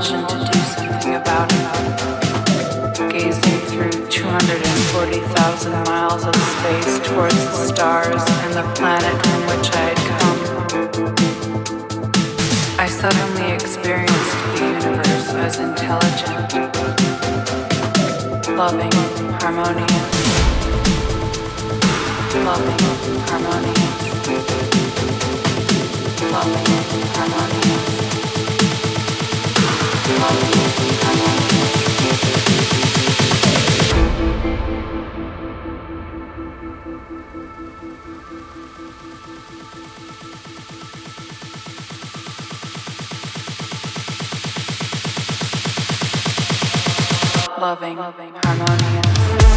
compulsion to do something about it. Gazing through 240,000 miles of space towards the stars and the planet from which I had come, I suddenly experienced the universe as intelligent, loving, harmonious, loving, harmonious, loving, harmonious. Loving, loving, harmonious.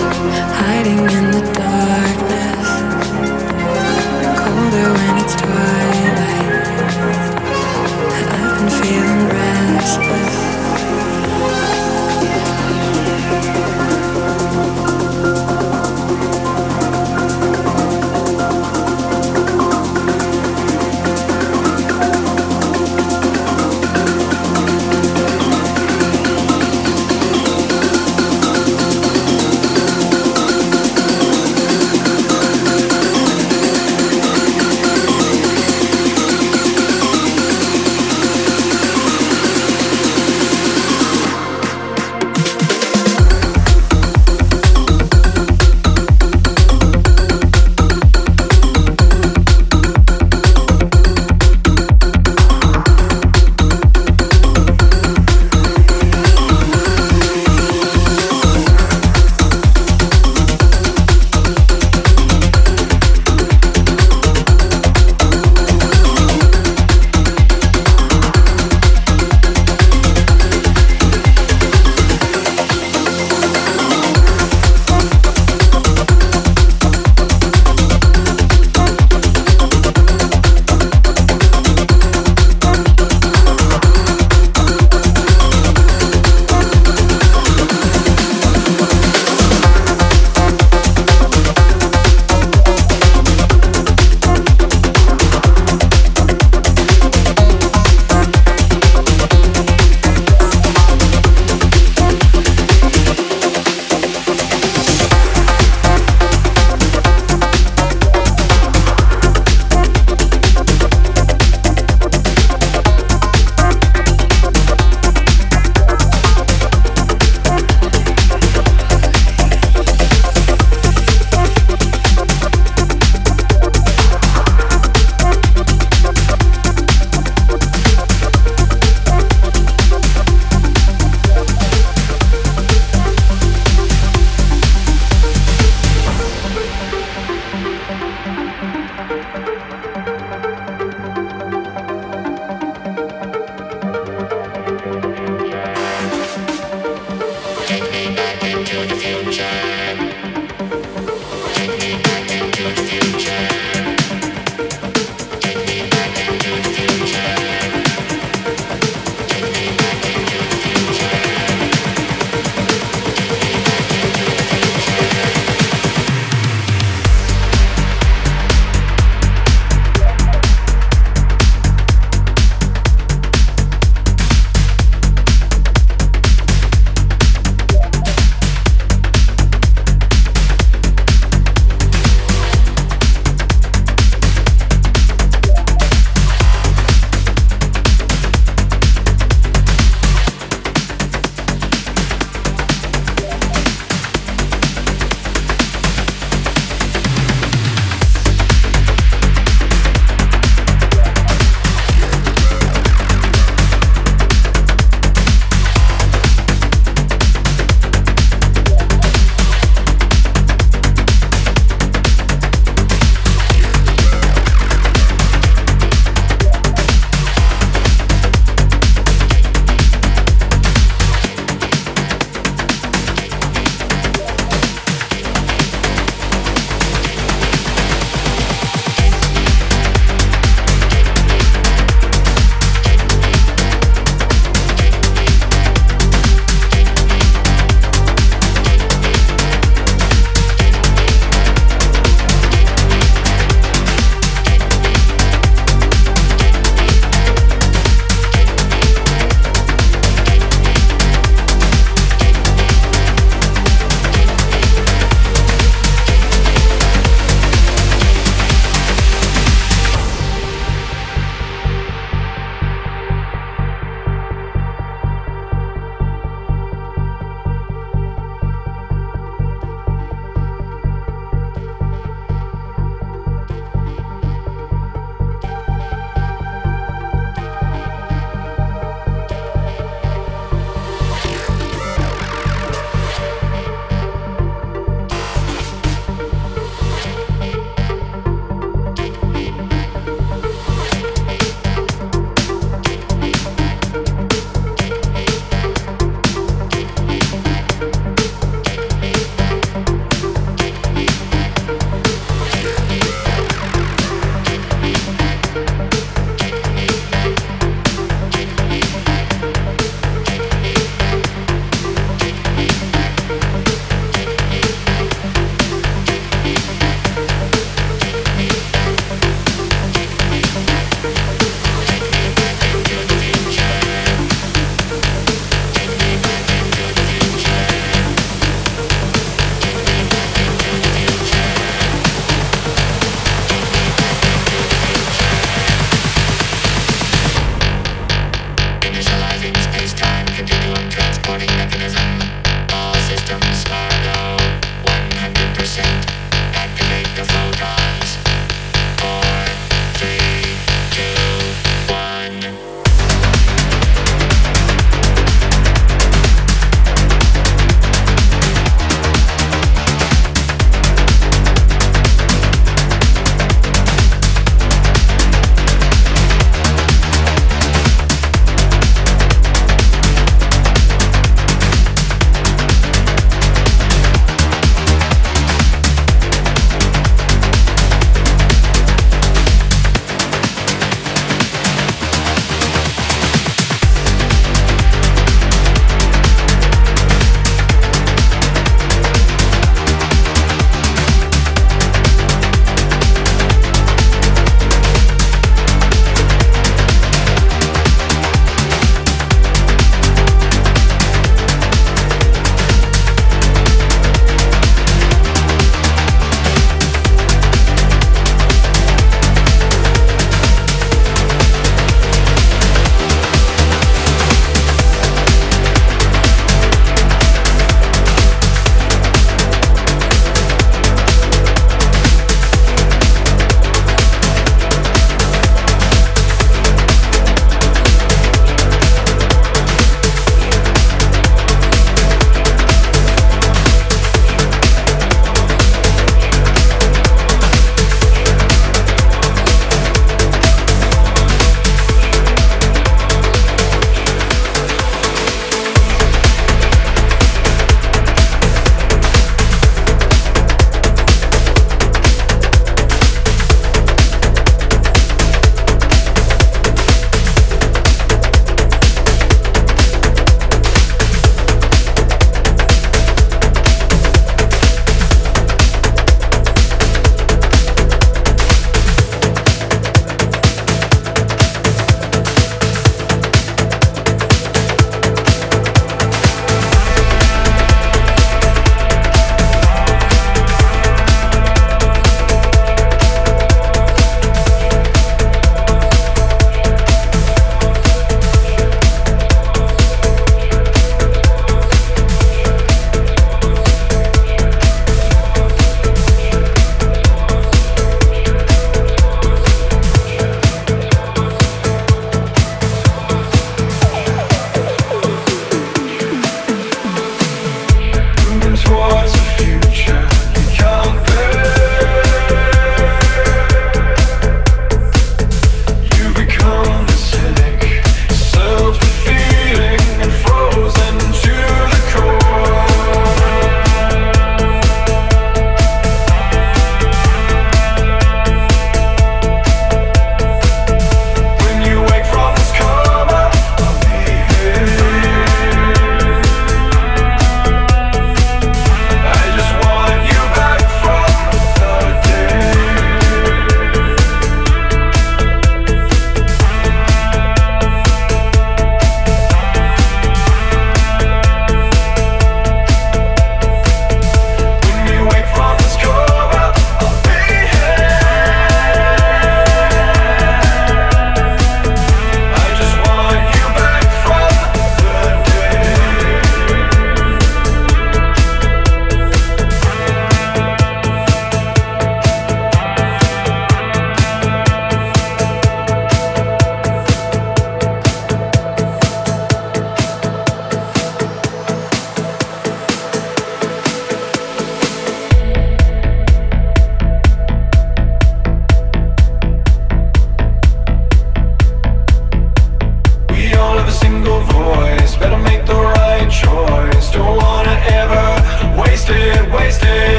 Hiding in the darkness.